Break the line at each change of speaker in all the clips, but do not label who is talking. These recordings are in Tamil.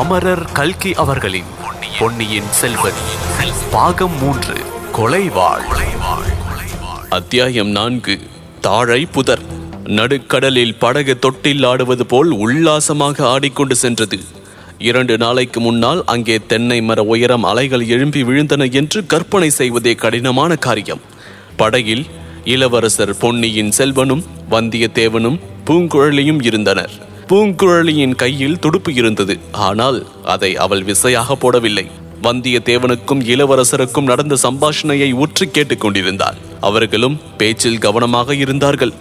அமரர் கல்கி அவர்களின் பொன்னியின் செல்வன். பாகம் மூன்று கொலைவாள்.
அத்தியாயம் நான்கு தாழை புதர். நடுக்கடலில் படகு தொட்டில் ஆடுவது போல் உல்லாசமாக ஆடிக்கொண்டு சென்றது. இரண்டு நாளைக்கு முன்னால் அங்கே தென்னை மர உயரம் அலைகள் எழும்பி விழுந்தன என்று கற்பனை செய்வதே கடினமான காரியம். படகில் இளவரசர் பொன்னியின் செல்வனும் வந்தியத்தேவனும் பூங்குழலியும் இருந்தனர். பூங்குழலியின் கையில் துடுப்பு இருந்தது. ஆனால் அதை அவள் விசையாக போடவில்லை. வந்தியத்தேவனுக்கும் இளவரசருக்கும் நடந்த சம்பாஷணையை உற்று கேட்டுக்கொண்டிருந்தாள் அவர்களும் பேச்சில் கவனமாக இருந்தார்கள்.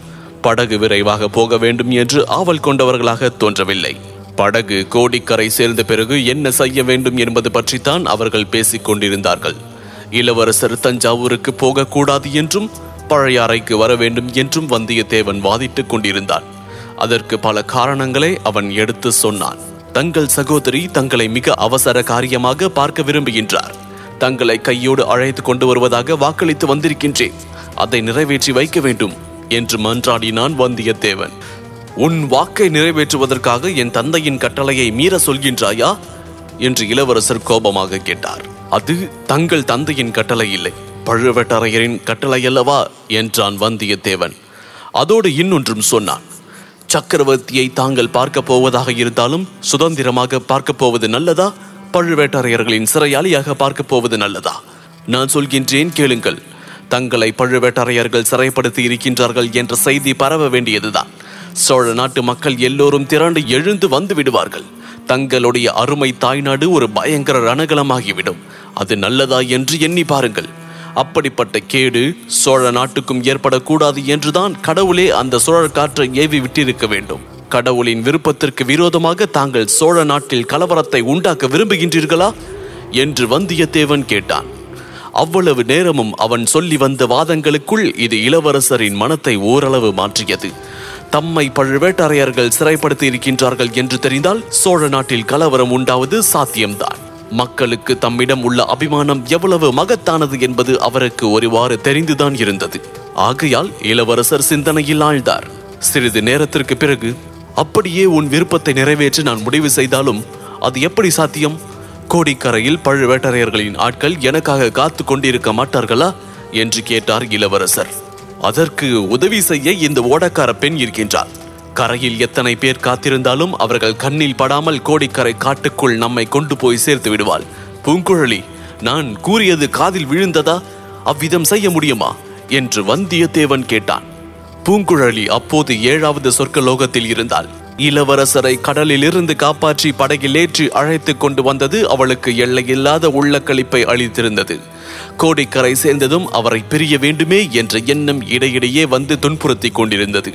படகு விரைவாக போக வேண்டும் என்று ஆவல் கொண்டவர்களாக தோன்றவில்லை. படகு கோடிக்கரை சேர்ந்த பிறகு என்ன செய்ய வேண்டும் என்பது பற்றித்தான் அவர்கள் பேசிக் கொண்டிருந்தார்கள். இளவரசர் தஞ்சாவூருக்கு போகக்கூடாது என்றும் பழையாறைக்கு வர வேண்டும் என்றும் வந்தியத்தேவன் வாதிட்டுக் கொண்டிருந்தான். அதற்கு பல காரணங்களை அவன் எடுத்து சொன்னான். தங்கள் சகோதரி தங்களை மிக அவசர காரியமாக பார்க்க விரும்புகின்றார். தங்களை கையோடு அழைத்து கொண்டு வருவதாக வாக்களித்து வந்திருக்கின்றேன். அதை நிறைவேற்றி வைக்க வேண்டும் என்று மன்றாடினான் வந்தியத்தேவன். உன் வாக்கை நிறைவேற்றுவதற்காக என் தந்தையின் கட்டளையை மீற சொல்கின்றாயா? என்று இளவரசர் கோபமாக கேட்டார். அது தங்கள் தந்தையின் கட்டளை இல்லை. பழுவேட்டரையரின் கட்டளை அல்லவா என்றான் வந்தியத்தேவன். அதோடு இன்னொன்றும் சொன்னான். சக்கரவர்த்தியை தாங்கள் பார்க்க போவதாக இருந்தாலும் சுதந்திரமாக பார்க்க போவது நல்லதா? பழுவேட்டரையர்களின் சிறையாளியாக பார்க்க போவது நல்லதா? நான் சொல்கின்றேன் கேளுங்கள். தங்களை பழுவேட்டரையர்கள் சிறைப்படுத்தி இருக்கின்றார்கள் என்ற செய்தி பரவ வேண்டியதுதான். சோழ நாட்டு மக்கள் எல்லோரும் திரண்டு எழுந்து வந்து விடுவார்கள். தங்களுடைய அருமை தாய்நாடு ஒரு பயங்கர ரணகலமாகிவிடும் அது நல்லதா என்று எண்ணி பாருங்கள். அப்படிப்பட்ட கேடு சோழ நாட்டுக்கும் ஏற்படக்கூடாது என்றுதான் கடவுளே அந்த சோழர் காற்றை ஏவி விட்டிருக்க வேண்டும். கடவுளின் விருப்பத்திற்கு விரோதமாக தாங்கள் சோழ நாட்டில் கலவரத்தை உண்டாக்க விரும்புகின்றீர்களா? என்று வந்தியத்தேவன் கேட்டான். அவ்வளவு நேரமும் அவன் சொல்லி வந்த வாதங்களுக்குள் இது இளவரசரின் மனத்தை ஓரளவு மாற்றியது. தம்மை பழுவேட்டரையர்கள் சிறைப்படுத்தி இருக்கின்றார்கள் என்று தெரிந்தால் சோழ நாட்டில் கலவரம் உண்டாவது சாத்தியம்தான். மக்களுக்கு தம்மிடம் உள்ள அபிமானம் எவ்வளவு மகத்தானது என்பது அவருக்கு ஒருவாறு தெரிந்துதான் இருந்தது. ஆகையால் இளவரசர் சிந்தனையில் ஆழ்ந்தார். சிறிது நேரத்திற்கு பிறகு அப்படியே உன் விருப்பத்தை நிறைவேற்ற நான் முடிவு செய்தாலும் அது எப்படி சாத்தியம்? கோடிக்கரையில் பழுவேட்டரையர்களின் ஆட்கள் எனக்காக காத்து கொண்டிருக்க மாட்டார்களா? என்று கேட்டார் இளவரசர். அதற்கு உதவி செய்ய இந்த ஓடக்கார பெண் இருக்கின்றார் கரையில் எத்தனை பேர் காத்திருந்தாலும் அவர்கள் கண்ணில் படாமல் கோடிக்கரை காட்டுக்குள் நம்மை கொண்டு போய் சேர்த்து விடுவாள். பூங்குழலி நான் கூறியது காதில் விழுந்ததா? அவ்விதம் செய்ய முடியுமா? என்று வந்தியத்தேவன் கேட்டான். பூங்குழலி அப்போது ஏழாவது சொர்க்கலோகத்தில் இருந்தாள். இளவரசரை கடலிலிருந்து காப்பாற்றி படகில் ஏற்றி அழைத்து கொண்டு வந்தது அவளுக்கு எல்லையில்லாத உள்ளக்களிப்பை அளித்திருந்தது. கோடிக்கரை சேர்ந்ததும் அவரை பிரிய வேண்டுமே என்ற எண்ணம் இடையிடையே வந்து துன்புறுத்திக் கொண்டிருந்தது.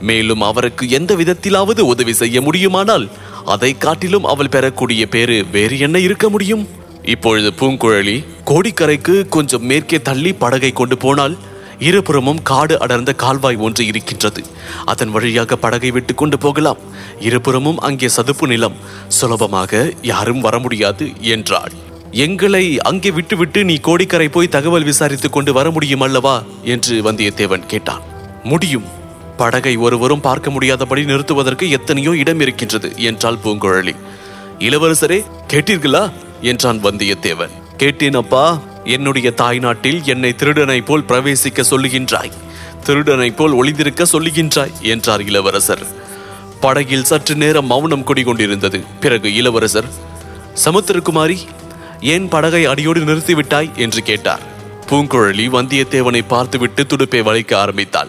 மேலும் அவருக்கு எந்த விதத்திலாவது உதவி செய்ய முடியுமானால் அதை காட்டிலும் அவள் பெறக்கூடிய பேரு வேறு என்ன இருக்க முடியும்? இப்பொழுது பூங்குழலி கோடிக்கரைக்கு கொஞ்சம் மேற்கே தள்ளி படகை கொண்டு போனால் இருபுறமும் காடு அடர்ந்த கால்வாய் ஒன்று இருக்கின்றது. அதன் வழியாக படகை விட்டு கொண்டு போகலாம். இருபுறமும் அங்கே சதுப்பு நிலம். சுலபமாக யாரும் வர முடியாது என்றாள். எங்களை அங்கே விட்டுவிட்டு நீ கோடிக்கரை போய் தகவல் விசாரித்துக் கொண்டு வர முடியும் அல்லவா? என்று வந்தியத்தேவன் கேட்டான். முடியும். படகை ஒருவரும் பார்க்க முடியாதபடி நிறுத்துவதற்கு எத்தனையோ இடம் இருக்கின்றது என்றாள் பூங்குழலி. இளவரசரே கேட்டீர்களா? என்றான் வந்தியத்தேவன். கேட்டேன் அப்பா. என்னுடைய தாய்நாட்டில் என்னை திருடனை போல் பிரவேசிக்க சொல்லுகின்றாய். திருடனை போல் ஒளிந்திருக்க சொல்லுகின்றாய் என்றார் இளவரசர். படகில் சற்று நேரம் மௌனம் குடிகொண்டிருந்தது. பிறகு இளவரசர் சமுத்திரகுமாரி ஏன் படகை அடியோடு நிறுத்திவிட்டாய்? என்று கேட்டார். பூங்குழலி வந்தியத்தேவனை பார்த்துவிட்டு துடுப்பை வலிக்க ஆரம்பித்தாள்.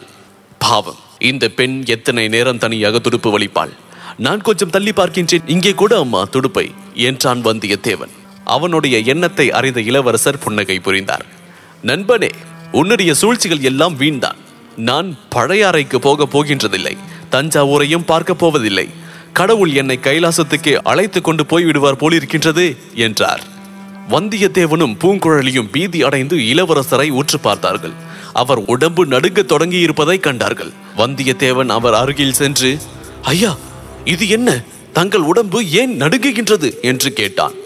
பாவம் இந்த பெண் எத்தனை நேரம் தனியாக துடுப்பு வலிப்பாள்? நான் கொஞ்சம் தள்ளி பார்க்கின்றேன். இங்கே கூட அம்மா துடுப்பை என்றான் வந்தியத்தேவன். அவனுடைய எண்ணத்தை அறிந்த இளவரசர் புன்னகை புரிந்தார். நண்பனே உன்னுடைய சூழ்ச்சிகள் எல்லாம் வீண்தான். நான் பழையாறைக்கு போக போகின்றதில்லை. தஞ்சாவூரையும் பார்க்க போவதில்லை. கடவுள் என்னை கைலாசத்துக்கே அழைத்து கொண்டு போய்விடுவார் போலிருக்கின்றது என்றார். வந்தியத்தேவனும் பூங்குழலியும் பீதி அடைந்து இளவரசரை உற்று பார்த்தார்கள். அவர் உடம்பு நடுங்க தொடங்கி இருப்பதை கண்டார்கள். வந்தியத்தேவன் அவர் அருகில் சென்று ஐயா இது என்ன? தங்கள் உடம்பு ஏன் நடுங்குகின்றது? என்று கேட்டான்.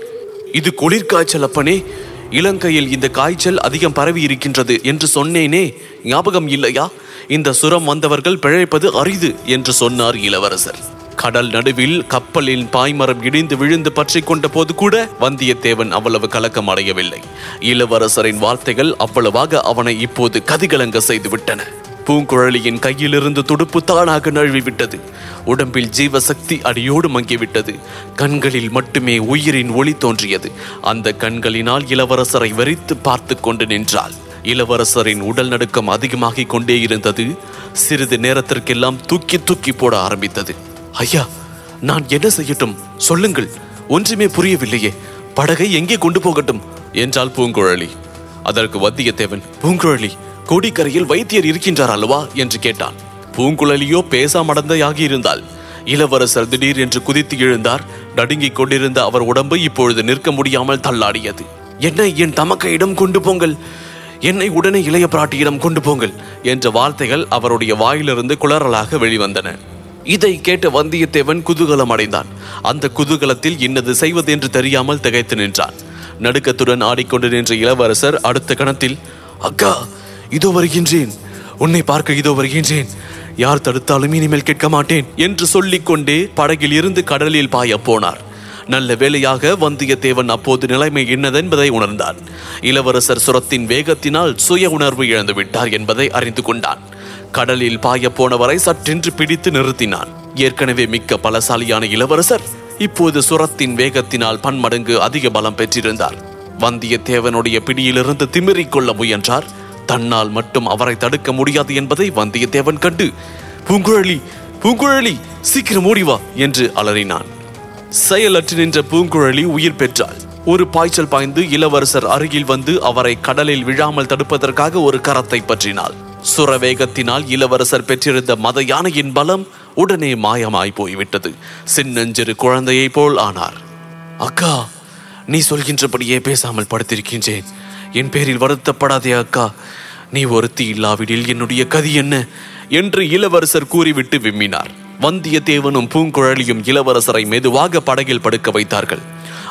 இது குளிர்காய்ச்சல் அப்பனே. இலங்கையில் இந்த காய்ச்சல் அதிகம் பரவி இருக்கின்றது என்று சொன்னேனே. ஞாபகம் இல்லையா? இந்த சுரம் வந்தவர்கள் பிழைப்பது அரிது என்று சொன்னார் இளவரசர். கடல் நடுவில் கப்பலின் பாய்மரம் இடிந்து விழுந்து பற்றி கொண்ட போது கூட வந்தியத்தேவன் அவ்வளவு கலக்கம் அடையவில்லை. இளவரசரின் வார்த்தைகள் அவ்வளவாக அவனை இப்போது கதிகலங்க செய்துவிட்டன பூங்குழலியின் கையிலிருந்து துடுப்பு தானாக நழுவி விட்டது உடம்பில் ஜீவசக்தி அடியோடு மங்கிவிட்டது. கண்களில் மட்டுமே உயிரின் ஒளி தோன்றியது. அந்த கண்களினால் இளவரசரை வெறித்து பார்த்து கொண்டு நின்றாள். இளவரசரின் உடல் நடுக்கம் அதிகமாகிக் கொண்டே இருந்தது. சிறிது நேரத்திற்கெல்லாம் தூக்கி தூக்கி போட ஆரம்பித்தது. ஐயா நான் என்ன செய்யட்டும்? சொல்லுங்கள். ஒன்றுமே புரியவில்லையே. படகை எங்கே கொண்டு போகட்டும்? என்றாள் பூங்குழலி. அதற்கு வந்தியத்தேவன் பூங்குழலி கொடிக்கரையில் வைத்தியர் இருக்கின்றார் அல்லவா என்று கேட்டான். பூங்குழலியோ பேசாமடந்தையாகியிருந்தால் இளவரசர் திடீர் என்று குதித்து எழுந்தார். நடுங்கிக் கொண்டிருந்த அவர் உடம்பு இப்பொழுது நிற்க முடியாமல் தள்ளாடியது. என்னை என் தமக்கையிடம் கொண்டு போங்கள். என்னை உடனே இளைய பிராட்டியிடம் கொண்டு போங்கள் என்ற வார்த்தைகள் அவருடைய வாயிலிருந்து குளறலாக வெளிவந்தன. இதை கேட்ட வந்தியத்தேவன் குதூகலம் அடைந்தான் அந்த குதூகலத்தில் இன்னது செய்வது என்று தெரியாமல் திகைத்து நின்றான். நடுக்கத்துடன் ஆடிக்கொண்டு நின்ற இளவரசர் அடுத்த கணத்தில் அக்கா இதோ வருகின்றேன். உன்னை பார்க்க இதோ வருகின்றேன். யார் தடுத்தாலும் இனிமேல் கேட்க மாட்டேன் என்று சொல்லிக்கொண்டே படகில் இருந்து கடலில் பாயப் போனார். நல்ல வேளையாக வந்தியத்தேவன் அப்போது நிலைமை என்னதென்பதை உணர்ந்தான். இளவரசர் சுரத்தின் வேகத்தினால் சுய உணர்வு இழந்து விட்டார் என்பதை அறிந்து கொண்டான். கடலில் பாய போனவரை சற்றென்று பிடித்து நிறுத்தினான். ஏற்கனவே மிக்க பலசாலியான இளவரசர் இப்போது சுரத்தின் வேகத்தினால் பன்மடங்கு அதிக பலம் பெற்றிருந்தார். வந்தியத்தேவனுடைய பிடியிலிருந்து திமிரிக் கொள்ள முயன்றார். தன்னால் மட்டும் அவரை தடுக்க முடியாது என்பதை வந்தியத்தேவன் கண்டு பூங்குழலி பூங்குழலி சீக்கிரம் ஓடி வா என்று அலறினான். செயலற்று நின்ற பூங்குழலி உயிர் பெற்றாள். ஒரு பாய்ச்சல் பாய்ந்து இளவரசர் அருகில் வந்து அவரை கடலில் விழாமல் தடுப்பதற்காக ஒரு கரத்தை பற்றினாள். சுரவேகத்தினால் இளவரசர் பெற்றிருந்த மத யானையின் பலம் உடனே மாயமாய் போய்விட்டது. சின்னஞ்சிறு குழந்தையைப் போல் ஆனார். அக்கா நீ சொல்கின்றபடியே பேசாமல் படுத்திருக்கின்றேன். என் பேரில் வருத்தப்படாதே அக்கா. நீ ஒருத்தி இல்லாவிடில் என்னுடைய கதி என்ன? என்று இளவரசர் கூறிவிட்டு விம்மினார். வந்தியத்தேவனும் பூங்குழலியும் இளவரசரை மெதுவாக படகில் படுக்க வைத்தார்கள்.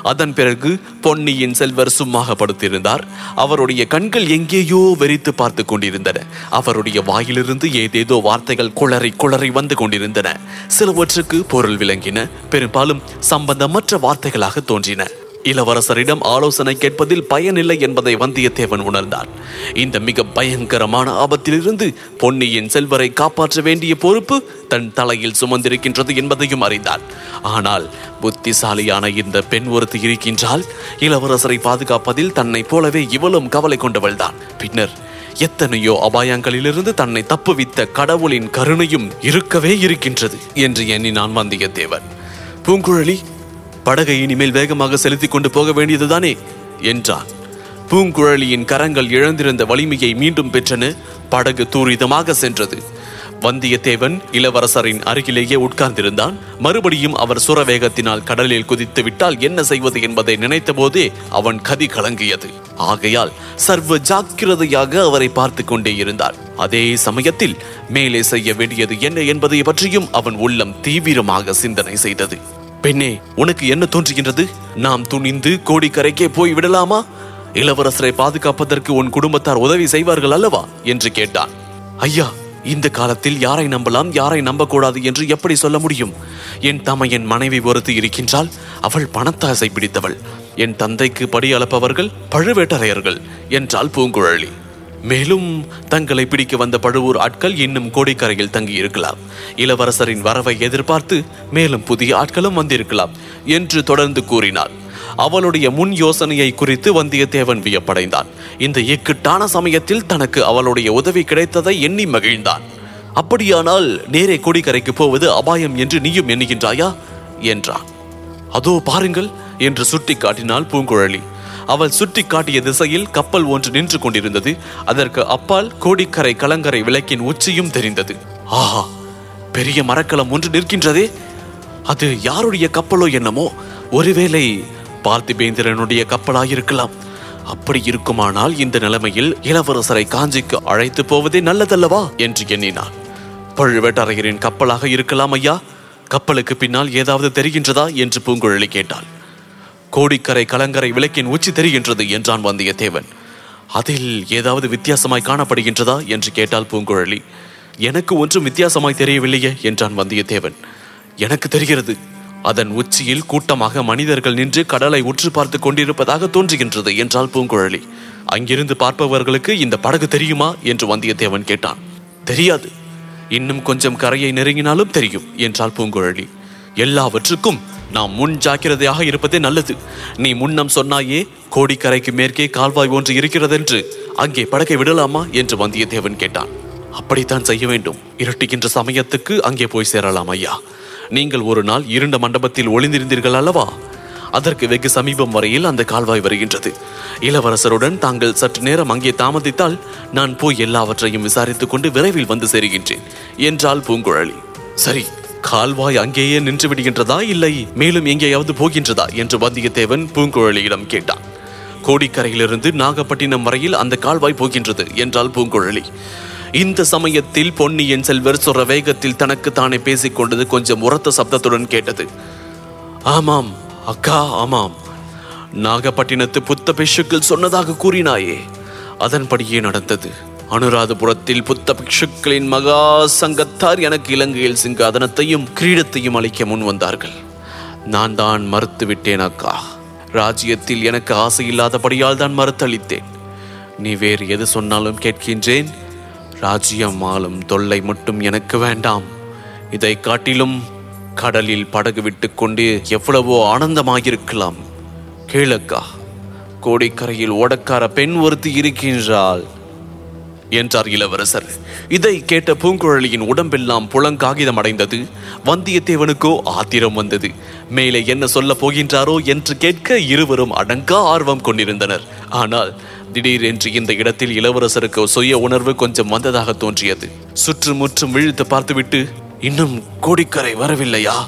அதன் பிறகு பொன்னியின் செல்வர் சும்மாக படுத்திருந்தார். அவருடைய கண்கள் எங்கேயோ வெறித்து பார்த்து கொண்டிருந்தன. அவருடைய வாயிலிருந்து ஏதேதோ வார்த்தைகள் குளறி குளறி வந்து கொண்டிருந்தன. சிலவற்றுக்கு பொருள் விளங்கின. பெரும்பாலும் சம்பந்தமற்ற வார்த்தைகளாக தோன்றின. இளவரசரிடம் ஆலோசனை கேட்பதில் பயனில்லை என்பதை வந்தியத்தேவன் உணர்ந்தான். இந்த மிக பயங்கரமான ஆபத்திலிருந்து பொன்னியின் செல்வரை காப்பாற்ற வேண்டிய பொறுப்பு தன் தலையில் சுமந்திருக்கின்றது என்பதையும் அறிந்தான். ஆனால் புத்திசாலியான இந்த பெண் ஒருத்தி இருக்கின்றால் இளவரசரை பாதுகாப்பதில் தன்னைப் போலவே இவளும் கவலை கொண்டவள்தான். பின்னர் எத்தனையோ அபாயங்களிலிருந்து தன்னை தப்புவித்த கடவுளின் கருணையும் இருக்கவே இருக்கின்றது என்று எண்ணினான் வந்தியத்தேவன். பூங்குழலி படகை இனிமேல் வேகமாக செலுத்திக் கொண்டு போக வேண்டியதுதானே? என்றான். பூங்குழலியின் கரங்கள் இழந்திருந்த வலிமையை மீண்டும் பெற்றன. படகு தூரிதமாக சென்றது. வந்தியத்தேவன் இளவரசரின் அருகிலேயே உட்கார்ந்திருந்தான். மறுபடியும் அவர் சுரவேகத்தினால் கடலில் குதித்து விட்டால் என்ன செய்வது என்பதை நினைத்த போதே அவன் கதி கலங்கியது. ஆகையால் சர்வ ஜாக்கிரதையாக அவரை பார்த்து கொண்டே இருந்தார். அதே சமயத்தில் மேலே செய்ய வேண்டியது என்ன என்பதை பற்றியும் அவன் உள்ளம் தீவிரமாக சிந்தனை செய்தது. பெண்ணே உனக்கு என்ன தோன்றுகின்றது? நாம் துணிந்து கோடிக்கரைக்கே போய் விடலாமா இளவரசரை பாதுகாப்பதற்கு உன் குடும்பத்தார் உதவி செய்வார்கள் அல்லவா? என்று கேட்டான். ஐயா இந்த காலத்தில் யாரை நம்பலாம் யாரை நம்பக்கூடாது என்று எப்படி சொல்ல முடியும்? என் தமையன் மனைவி ஒருத்தி இருக்கின்றால் அவள் பணத்தாசை பிடித்தவள். என் தந்தைக்கு படி அளப்பவர்கள் பழுவேட்டரையர்கள் என்றாள் பூங்குழலி. மேலும் தங்களை பிடிக்க வந்த பழுவூர் ஆட்கள் இன்னும் கோடிக்கரையில் தங்கி இருக்கலாம் இளவரசரின் வரவை எதிர்பார்த்து மேலும் புதிய ஆட்களும் வந்திருக்கலாம் என்று தொடர்ந்து கூறினார் அவளுடைய முன் யோசனையை குறித்து வந்தியத்தேவன் வியப்படைந்தான். இந்த இக்கட்டான சமயத்தில் தனக்கு அவளுடைய உதவி கிடைத்ததை எண்ணி மகிழ்ந்தான். அப்படியானால் நேரே கோடிக்கரைக்கு போவது அபாயம் என்று நீயும் எண்ணுகின்றாயா? என்றான். அதோ பாருங்கள் என்று சுட்டி காட்டினாள் பூங்குழலி. அவள் சுட்டி காட்டிய திசையில் கப்பல் ஒன்று நின்று கொண்டிருந்தது. அதற்கு அப்பால் கோடிக்கரை கலங்கரை விளக்கின் உச்சியும் தெரிந்தது. ஆஹா பெரிய மரக்கலம் ஒன்று நிற்கின்றதே. அது யாருடைய கப்பலோ என்னமோ? ஒருவேளை பார்த்திபேந்திரனுடைய கப்பலாயிருக்கலாம். அப்படி இருக்குமானால் இந்த நிலைமையில் இளவரசரை காஞ்சிக்கு அழைத்து போவதே நல்லதல்லவா? என்று எண்ணினான் பழுவேட்டரையரின் கப்பலாக இருக்கலாம் ஐயா. கப்பலுக்கு பின்னால் ஏதாவது தெரிகின்றதா? என்று பூங்குழலி கேட்டாள். கோடிக்கரை கலங்கரை விளக்கின் உச்சி தெரிகின்றது என்றான் வந்தியத்தேவன். அதில் ஏதாவது வித்தியாசமாய் காணப்படுகின்றதா என்று கேட்டாள் பூங்குழலி. எனக்கு ஒன்றும் வித்தியாசமாய் தெரியவில்லையே என்றான் வந்தியத்தேவன். எனக்கு தெரிகிறது அதன் உச்சியில் கூட்டமாக மனிதர்கள் நின்று கடலை உற்று பார்த்து கொண்டிருப்பதாக தோன்றுகின்றது என்றாள் பூங்குழலி. அங்கிருந்து பார்ப்பவர்களுக்கு இந்த படகு தெரியுமா என்று வந்தியத்தேவன் கேட்டான். தெரியாது இன்னும் கொஞ்சம் கரையை நெருங்கினாலும் தெரியும் என்றாள் பூங்குழலி. எல்லாவற்றுக்கும் நாம் முன் ஜாக்கிரதையாக இருப்பதே நல்லது. நீ முன்னம் சொன்னாயே கோடிக்கரைக்கு மேற்கே கால்வாய் ஒன்று இருக்கிறதென்று அங்கே படகை விடலாமா? என்று வந்தியத்தேவன் கேட்டான். அப்படித்தான் செய்ய வேண்டும். இருட்டுகின்ற சமயத்துக்கு அங்கே போய் சேரலாம் ஐயா. நீங்கள் ஒரு நாள் இருண்ட மண்டபத்தில் ஒளிந்திருந்தீர்கள் அல்லவா? அதற்கு வெகு சமீபம் வரையில் அந்த கால்வாய் வருகின்றது. இளவரசருடன் தாங்கள் சற்று நேரம் அங்கே தாமதித்தால் நான் போய் எல்லாவற்றையும் விசாரித்துக் கொண்டு விரைவில் வந்து சேருகின்றேன் என்றாள் பூங்குழலி. சரி கால்வாய் அங்கேயே நின்று விடுகின்றதா இல்லை? மேலும் எங்கேயாவது போகின்றதா? என்று வந்தியத்தேவன் பூங்குழலியிடம் கேட்டான். கோடிக்கரையிலிருந்து நாகப்பட்டினம் வரையில் அந்த கால்வாய் போகின்றது என்றால் பூங்குழலி. இந்த சமயத்தில் பொன்னியின் செல்வர் சொற வேகத்தில் தனக்கு தானே பேசிக்கொண்டது கொஞ்சம் உரத்த சப்தத்துடன் கேட்டது. ஆமாம் அக்கா ஆமாம். நாகப்பட்டினத்து புத்த பிஷுக்கள் சொன்னதாக கூறினாயே. அதன்படியே நடந்தது. அனுராதபுரத்தில் புத்த பிக்ஷுக்களின் மகா சங்கத்தார் எனக்கு இலங்கையில் சிங்காதனத்தையும் கிரீடத்தையும் அளிக்க முன் வந்தார்கள். நான் தான் மறுத்துவிட்டேன் அக்கா. ராஜ்யத்தில் எனக்கு ஆசை இல்லாதபடியால் தான் மறுத்தளித்தேன். நீ வேறு எது சொன்னாலும் கேட்கின்றேன்? ராஜ்யம் ஆளும் தொல்லை மட்டும் எனக்கு வேண்டாம். இதை காட்டிலும் கடலில் படகு விட்டுக்கொண்டு எவ்வளவோ ஆனந்தமாயிருக்கலாம். கேளக்கா கோடிக்கரையில் ஓடக்கார பெண் ஒருத்தி இருக்கின்றாள். என்றார் இளவரசர். இதை கேட்ட பூங்குழலியின் உடம்பெல்லாம் புலங்காகிதம் அடைந்தது வந்தியத்தேவனுக்கோ ஆத்திரம் வந்தது. மேலே என்ன சொல்ல போகின்றாரோ என்று கேட்க இருவரும் அடங்கா ஆர்வம் கொண்டிருந்தனர். ஆனால் திடீரென்று இந்த இடத்தில் இளவரசருக்கு சுய உணர்வு கொஞ்சம் வந்ததாக தோன்றியது. சுற்றுமுற்றும் விழித்து பார்த்துவிட்டு இன்னும் கோடிக்கரை வரவில்லையா?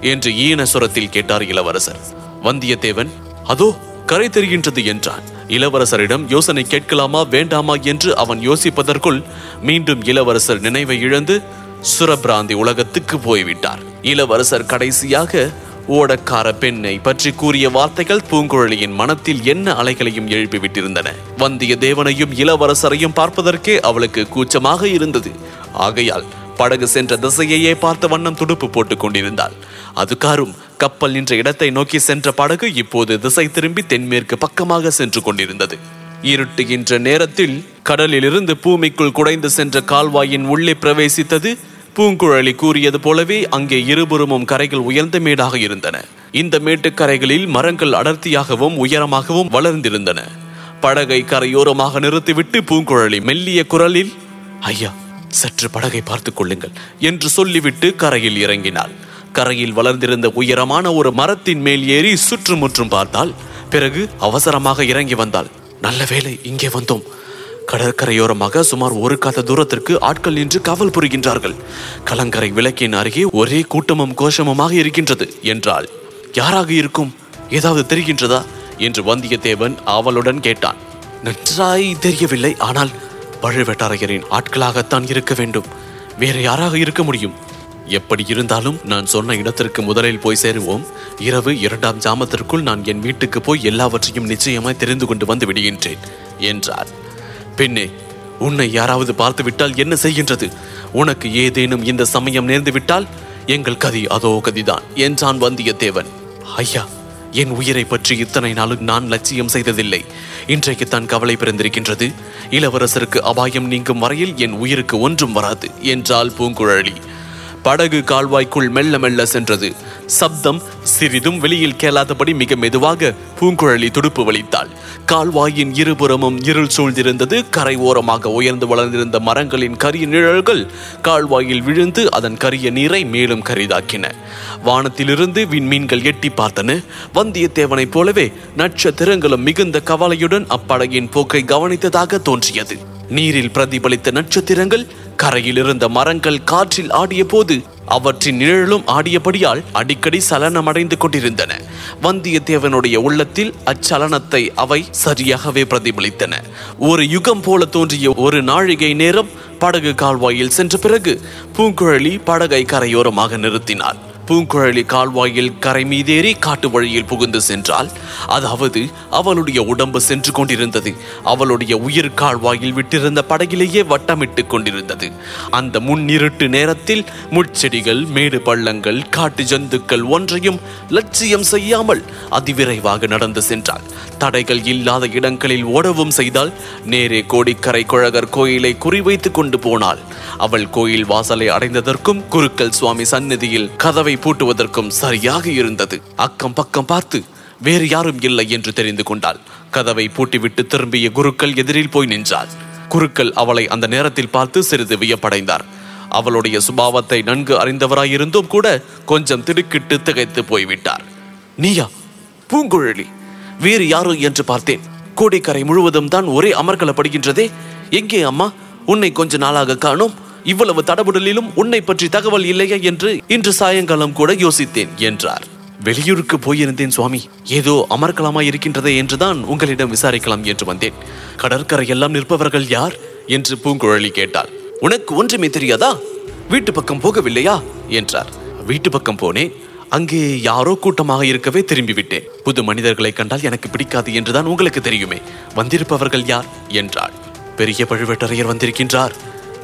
என்று ஈன சுரத்தில் கேட்டார் இளவரசர். வந்தியத்தேவன் அதோ கரை தெரிகின்றது என்றான். இளவரசரிடம் யோசனை கேட்கலாமா வேண்டாமா என்று அவன் யோசிப்பதற்குள் மீண்டும் இளவரசர் நினைவை இழந்து சுரபிராந்தி உலகத்துக்கு போய்விட்டார். இளவரசர் கடைசியாக ஓடக்கார பெண்ணை பற்றி கூறிய வார்த்தைகள் பூங்குழலியின் மனத்தில் என்ன அலைகளையும் எழுப்பிவிட்டிருந்தன. வந்தியத்தேவனையும் இளவரசரையும் பார்ப்பதற்கே அவளுக்கு கூச்சமாக இருந்தது. ஆகையால் படகு சென்ற திசையையே பார்த்த வண்ணம் துடுப்பு போட்டுக் கொண்டிருந்தாள். அதுக்காரும் கப்பல் நின்ற இடத்தை நோக்கி சென்ற படகு இப்போது திசை திரும்பி தென்மேற்கு பக்கமாக சென்று கொண்டிருந்தது. இருட்டுகின்ற நேரத்தில் கடலிலிருந்து பூமிக்குள் குடைந்து சென்ற கால்வாயின் உள்ளே பிரவேசித்தது பூங்குழலி கூறியது போலவே அங்கே இருபுறமும் கரைகள் உயர்ந்த மேடாக இருந்தன. இந்த மேட்டுக்கரைகளில் மரங்கள் அடர்த்தியாகவும் உயரமாகவும் வளர்ந்திருந்தன. படகை கரையோரமாக நிறுத்திவிட்டு பூங்குழலி மெல்லிய குரலில் ஐயா சற்று படகை பார்த்துக் கொள்ளுங்கள் என்று சொல்லிவிட்டு கரையில் இறங்கினாள். கரையில் வளர்ந்திருந்த உயரமான ஒரு மரத்தின் மேல் ஏறி சுற்றுமுற்றும் பார்த்தாள் பிறகு அவசரமாக இறங்கி வந்தாள். நல்ல வேளை இங்கே வந்தோம். கடற்கரையோரமாக சுமார் ஒரு காத தூரத்திற்கு ஆட்கள் நின்று காவல் புரிகின்றார்கள். கலங்கரை விளக்கின் அருகே ஒரே கூட்டமும் கோஷமுமாக இருக்கின்றது என்றாள். யாராக இருக்கும்? ஏதாவது தெரிகின்றதா? என்று வந்தியத்தேவன் ஆவலுடன் கேட்டான். நன்றாய் தெரியவில்லை ஆனால் பழுவேட்டரையரின் ஆட்களாகத்தான் இருக்க வேண்டும். வேறு யாராக இருக்க முடியும்? எப்படி இருந்தாலும் நான் சொன்ன இடத்திற்கு முதலில் போய் சேருவோம். இரவு இரண்டாம் ஜாமத்திற்குள் நான் என் வீட்டுக்கு போய் எல்லாவற்றையும் நிச்சயமாய் தெரிந்து கொண்டு வந்து விடுகின்றேன் என்றார். பெண்ணே உன்னை யாராவது பார்த்து விட்டால் என்ன செய்கின்றது? உனக்கு ஏதேனும் இந்த சமயம் நேர்ந்து விட்டால் எங்கள் கதி அதோ கதிதான் என்றான் வந்தியத்தேவன். ஐயா என் உயிரை பற்றி இத்தனை நாளும் நான் லட்சியம் செய்ததில்லை. இன்றைக்கு தான் கவலை பிறந்திருக்கின்றது. இளவரசருக்கு அபாயம் நீங்கும் வரையில் என் உயிருக்கு ஒன்றும் வராது என்றாள் பூங்குழலி. படகு கால்வாய்க்குள் மெல்ல மெல்ல சென்றது. சப்தம் சிறிதும் வெளியில் கேளாதபடி மிக மெதுவாக பூங்குழலி துடுப்பு வலித்தாள். கால்வாயின் இருபுறமும் இருள் சூழ்ந்திருந்தது. கரை ஓரமாக உயர்ந்து வளர்ந்திருந்த மரங்களின் கரிய நிழல்கள் கால்வாயில் விழுந்து அதன் கரிய நீரை மேலும் கரிதாக்கின. வானத்திலிருந்து விண்மீன்கள் எட்டி பார்த்தன. வந்தியத்தேவனைப் போலவே நட்சத்திரங்களும் மிகுந்த கவலையுடன் அப்படகின் போக்கை கவனித்ததாக தோன்றியது. நீரில் பிரதிபலித்த நட்சத்திரங்கள் கரையில் இருந்த மரங்கள் காற்றில் ஆடிய போது அவற்றின் நிழலும் ஆடியபடியால் அடிக்கடி சலனமடைந்து கொண்டிருந்தன. வந்தியத்தேவனுடைய உள்ளத்தில் அச்சலனத்தை அவை சரியாகவே பிரதிபலித்தன. ஒரு யுகம் போல தோன்றிய ஒரு நாழிகை நேரம் படகு கால்வாயில் சென்ற பிறகு பூங்குழலி படகை கரையோரமாக நிறுத்தினாள். பூங்குழலி கால்வாயில் கரை மீதேறி காட்டு வழியில் புகுந்து சென்றால் அதாவது அவளுடைய உடம்பு சென்று கொண்டிருந்தது. அவளுடைய உயிர் கால்வாயில் விட்டிருந்த படகிலேயே வட்டமிட்டு கொண்டிருந்தது. அந்த முன்னிருட்டு நேரத்தில் முட்செடிகள் மேடு பள்ளங்கள் காட்டு ஜந்துக்கள் ஒன்றையும் லட்சியம் செய்யாமல் அதிவிரைவாக நடந்து சென்றாள். தடைகள் இல்லாத இடங்களில் ஓடவும் செய்தால் நேரே கோடிக்கரை குழகர் கோயிலை குறிவைத்துக் கொண்டு போனாள். அவள் கோயில் வாசலை அடைந்ததற்கும் குருக்கள் சுவாமி சந்நிதியில் கதவை பூட்டுவதற்கும் சரியாக இருந்தது. அக்கம் பக்கம் பார்த்து வேறு யாரும் இல்லை என்று தெரிந்து கொண்டாள். கதவை பூட்டிவிட்டு திரும்பிய குருக்கள் எதிரில் போய் நின்றாள். குருக்கள் அவளை அந்த நேரத்தில் பார்த்து சிறிது வியப்படைந்தார். அவளுடைய சுபாவத்தை நன்கு அறிந்தவராயிருந்தும் கூட கொஞ்சம் திடுக்கிட்டு திகைத்து போய்விட்டார். நீயா பூங்குழலி வேறு யாரும் என்று பார்த்தேன். கோடிக்கரை முழுவதும் தான் ஒரே அமர்கலப்படுகின்றதே எங்கே அம்மா? உன்னை கொஞ்ச நாளாக காணோம். இவ்வளவு தடபுடலிலும் உன்னை பற்றி தகவல் இல்லையா என்று இன்று சாயங்காலம் கூட யோசித்தேன் என்றார். வெளியூருக்கு போயிருந்தேன் சுவாமி. ஏதோ அமர்க்கலமாய் இருக்கின்றதே என்றுதான் உங்களிடம் விசாரிக்கலாம் என்று வந்தேன். கடற்கரை எல்லாம் நிற்பவர்கள் யார்? என்று பூங்குழலி கேட்டாள். உனக்கு ஒன்றுமே தெரியாதா? வீட்டு பக்கம் போகவில்லையா? என்றார். வீட்டு பக்கம் போனேன். அங்கே யாரோ கூட்டமாக இருக்கவே திரும்பி விட்டேன் புது மனிதர்களை கண்டால் எனக்கு பிடிக்காது என்றுதான் உங்களுக்கு தெரியுமே. வந்திருப்பவர்கள் யார்? என்றாள். பெரிய பழுவேட்டரையர் வந்திருக்கின்றார்.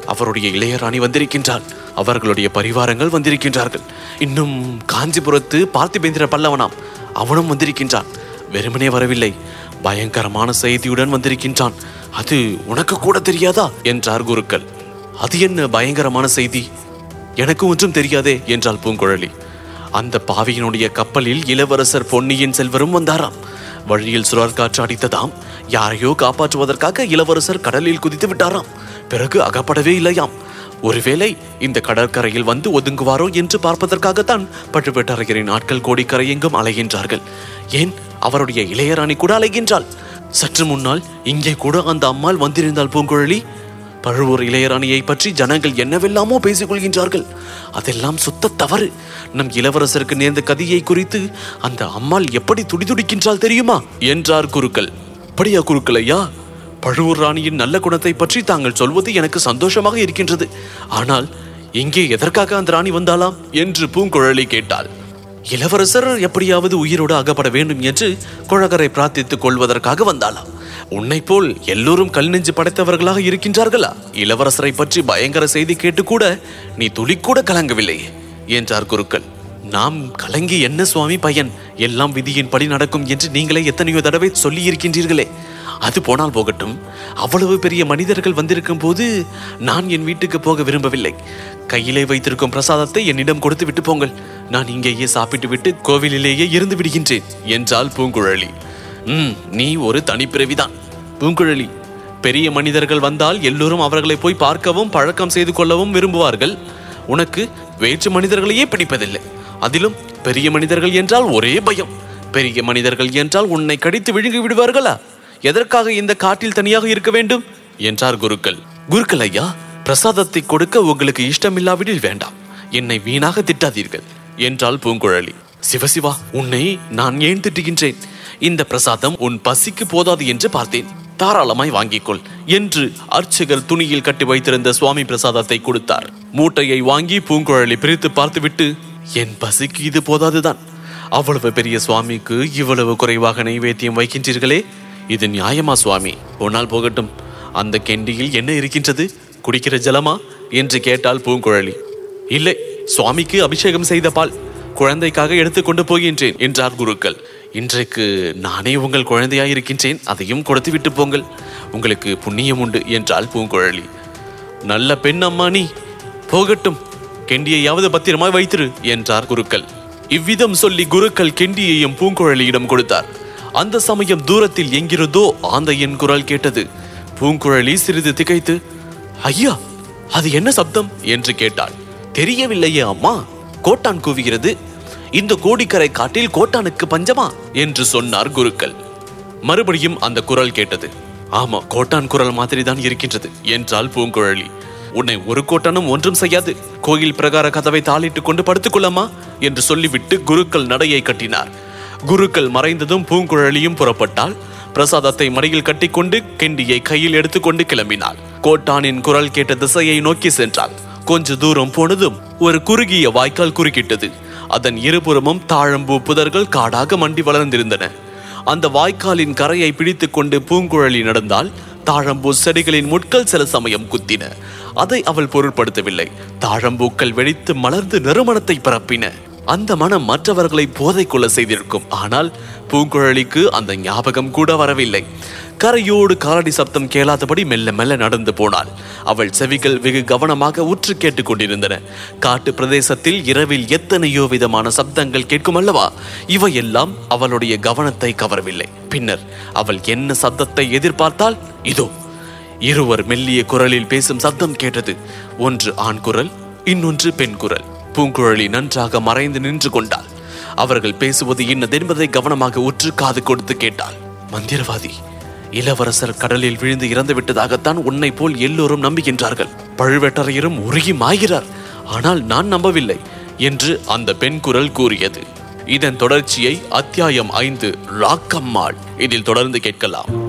அவருடைய இளையராணி வந்திருக்கின்றாள். அவர்களுடைய பரிவாரங்கள் வந்திருக்கின்றார்கள். இன்னும் காஞ்சிபுரத்து பார்த்திபேந்திர பல்லவனாம் அவனும் வந்திருக்கின்றான். வெறுமனே வரவில்லை. பயங்கரமான செய்தியுடன் வந்திருக்கின்றான். அது உனக்கு கூட தெரியாதா? என்றார் குருக்கள். அது என்ன பயங்கரமான செய்தி? எனக்கு ஒன்றும் தெரியாதே என்றாள் பூங்குழலி. அந்த பாவியினுடைய கப்பலில் இளவரசர் பொன்னியின் செல்வரும் வந்தாராம். வழியில் சுழற்காற்று அடித்ததாம். யாரையோ காப்பாற்றுவதற்காக இளவரசர் கடலில் குதித்து விட்டாராம். பிறகு அகப்படவே இல்லையாம். ஒருவேளை இந்த கடற்கரையில் வந்து ஒதுங்குவாரோ என்று பார்ப்பதற்காகத்தான் பழுவேட்டரையரின் ஆட்கள் கோடிக்கரை எங்கும் அலைகின்றார்கள். ஏன்? அவருடைய இளையராணி கூட அலைகின்றாள். சற்று முன்னால் இங்கே கூட அந்த அம்மாள் வந்திருந்தாள் பூங்குழலி. பழுவூர் இளையராணியை பற்றி ஜனங்கள் என்னவெல்லாமோ பேசிக் கொள்கின்றார்கள் அதெல்லாம் சுத்த தவறு. நம் இளவரசருக்கு நேர்ந்த கதியை குறித்து அந்த அம்மாள் எப்படி துடிதுடிக்கின்றால் தெரியுமா? என்றார் குருக்கள். அப்படியா குருக்கள் ஐயா? பழுவூர் ராணியின் நல்ல குணத்தை பற்றி தாங்கள் சொல்வது எனக்கு சந்தோஷமாக இருக்கின்றது. ஆனால் இங்கே எதற்காக அந்த ராணி வந்தாலாம்? என்று பூங்குழலி கேட்டாள். இளவரசர் எப்படியாவது உயிரோடு அகப்பட வேண்டும் என்று குழகரை பிரார்த்தித்துக் கொள்வதற்காக வந்தாளாம் உன்னை போல் எல்லோரும் கல் நெஞ்சு படைத்தவர்களாக இருக்கின்றார்களா? இளவரசரை பற்றி பயங்கர செய்தி கேட்டு கூட நீ துளி கூட கலங்கவில்லையே என்றார் குருக்கள். நாம் கலங்கி என்ன சுவாமி பையன்? எல்லாம் விதியின்படி நடக்கும் என்று நீங்களே எத்தனையோ தடவை சொல்லி இருக்கின்றீர்களே அது போனால் போகட்டும். அவ்வளவு பெரிய மனிதர்கள் வந்திருக்கும் போது நான் என் வீட்டுக்கு போக விரும்பவில்லை. கையிலே வைத்திருக்கும் பிரசாதத்தை என்னிடம் கொடுத்து விட்டு போங்கள். நான் இங்கேயே சாப்பிட்டு விட்டு கோவிலிலேயே இருந்து விடுகின்றேன் என்றாள் பூங்குழலி. ம் நீ ஒரு தனிப்பிறவிதான் பூங்குழலி பெரிய மனிதர்கள் வந்தால் எல்லோரும் அவர்களை போய் பார்க்கவும் பழக்கம் செய்து கொள்ளவும் விரும்புவார்கள். உனக்கு வேற்று மனிதர்களையே பிடிப்பதில்லை. அதிலும் பெரிய மனிதர்கள் என்றால் ஒரே பயம். பெரிய மனிதர்கள் என்றால் உன்னை கடித்து விழுங்கி விடுவார்களா? எதற்காக இந்த காட்டில் தனியாக இருக்க வேண்டும்? என்றார் குருக்கள். குருக்கள் ஐயா பிரசாதத்தை கொடுக்க உங்களுக்கு இஷ்டமில்லாவிடில் வேண்டாம். என்னை வீணாக திட்டாதீர்கள் என்றாள் பூங்குழலி. சிவசிவா உன்னை நான் ஏன் திட்டுகின்றேன்? இந்த பிரசாதம் உன் பசிக்கு போதாது என்று பார்த்தேன். தாராளமாய் வாங்கிக்கொள் என்று அர்ச்சகர் துணியில் கட்டி வைத்திருந்த சுவாமி பிரசாதத்தை கொடுத்தார். மூட்டையை வாங்கி பூங்குழலி பிரித்து பார்த்துவிட்டு என் பசிக்கு இது போதாதுதான். அவ்வளவு பெரிய சுவாமிக்கு இவ்வளவு குறைவாக நைவேத்தியம் வைக்கின்றீர்களே இது நியாயமா சுவாமி? உன்னால் போகட்டும். அந்த கெண்டியில் என்ன இருக்கின்றது? குடிக்கிற ஜலமா? என்று கேட்டாள் பூங்குழலி. இல்லை சுவாமிக்கு அபிஷேகம் செய்த பால் குழந்தைக்காக எடுத்துக்கொண்டு போகின்றேன் என்றார் குருக்கள். இன்றைக்கு நானே உங்கள் குழந்தையாய் இருக்கின்றேன் அதையும் கொடுத்து விட்டு போங்கள். உங்களுக்கு புண்ணியம் உண்டு என்றாள் பூங்குழலி. நல்ல பெண் அம்மா நீ. போகட்டும் கெண்டியையாவது பத்திரமாய் வைத்திரு என்றார் குருக்கள். இவ்விதம் சொல்லி குருக்கள் கெண்டியையும் பூங்குழலியிடம் கொடுத்தார். அந்த சமயம் தூரத்தில் எங்கிருந்தோ ஆந்தையின் குரல் கேட்டது. பூங்குழலி சிறிது திகைத்து ஐயா அது என்ன சப்தம்? என்று கேட்டாள். தெரியவில்லையே அம்மா கோட்டான் கூவுகிறது. இந்த கோடிக்கரை காட்டில் கோட்டானுக்கு பஞ்சமா? என்று சொன்னார் குருக்கள். மறுபடியும் அந்த குரல் கேட்டது. ஆமா கோட்டான் குரல் மாதிரி தான் இருக்கின்றது என்றாள் பூங்குழலி. உன்னை ஒரு கோட்டானும் ஒன்றும் செய்யாது. கோயில் பிரகார கதவை தாளிட்டுக் கொண்டு படுத்துக்கொள்ளமா என்று சொல்லிவிட்டு குருக்கள் நடையை கட்டினார். குருக்கள் மறைந்ததும் பூங்குழலியும் புறப்பட்டாள். பிரசாதத்தை மடியில் கட்டிக்கொண்டு கெண்டியை கையில் எடுத்துக்கொண்டு கிளம்பினாள். கோட்டானின் குரல் கேட்ட திசையை நோக்கி சென்றாள். கொஞ்ச தூரம் போனதும் ஒரு குறுகிய வாய்க்கால் குறுக்கிட்டது. அதன் இருபுறமும் தாழம்பூ புதர்கள் காடாக மண்டி வளர்ந்திருந்தன. அந்த வாய்க்காலின் கரையை பிடித்துக்கொண்டு பூங்குழலி நடந்தால் தாழம்பூ செடிகளின் முட்கள் சில சமயம் குத்தின. அதை அவள் பொருட்படுத்தவில்லை தாழம்பூக்கள் வெடித்து மலர்ந்து நறுமணத்தை பரப்பின. அந்த மனம் மற்றவர்களை போதை கொள்ள செய்திருக்கும். ஆனால் பூங்குழலிக்கு அந்த ஞாபகம் கூட வரவில்லை. கரையோடு காலடி சப்தம் கேளாதபடி மெல்ல மெல்ல நடந்து போனாள். அவள் செவிகள் வெகு கவனமாக உற்று கேட்டுக் கொண்டிருந்தன. காட்டு பிரதேசத்தில் இரவில் எத்தனையோ விதமான சப்தங்கள் கேட்கும் அல்லவா? இவையெல்லாம் அவளுடைய கவனத்தை கவரவில்லை. பின்னர் அவள் என்ன சப்தத்தை எதிர்பார்த்தால் இதோ இருவர் மெல்லிய குரலில் பேசும் சத்தம் கேட்டது. ஒன்று ஆண் குரல் இன்னொன்று பெண் குரல். பூங்குழலி நன்றாக மறைந்து நின்று கொண்டாள். அவர்கள் பேசுவது இன்னதென்பதை கவனமாக உற்று காது கொடுத்து கேட்டாள். மந்திரவாதி இளவரசர் கடலில் விழுந்து இறந்து விட்டதாகத்தான் உன்னை போல் எல்லோரும் நம்புகின்றார்கள். பழுவேட்டரையரும் உருகி மாய்கிறார். ஆனால் நான் நம்பவில்லை என்று அந்த பெண் குரல் கூறியது. இதன் தொடர்ச்சியை அத்தியாயம் ஐந்து ராக்கம்மாள். இதில் தொடர்ந்து கேட்கலாம்.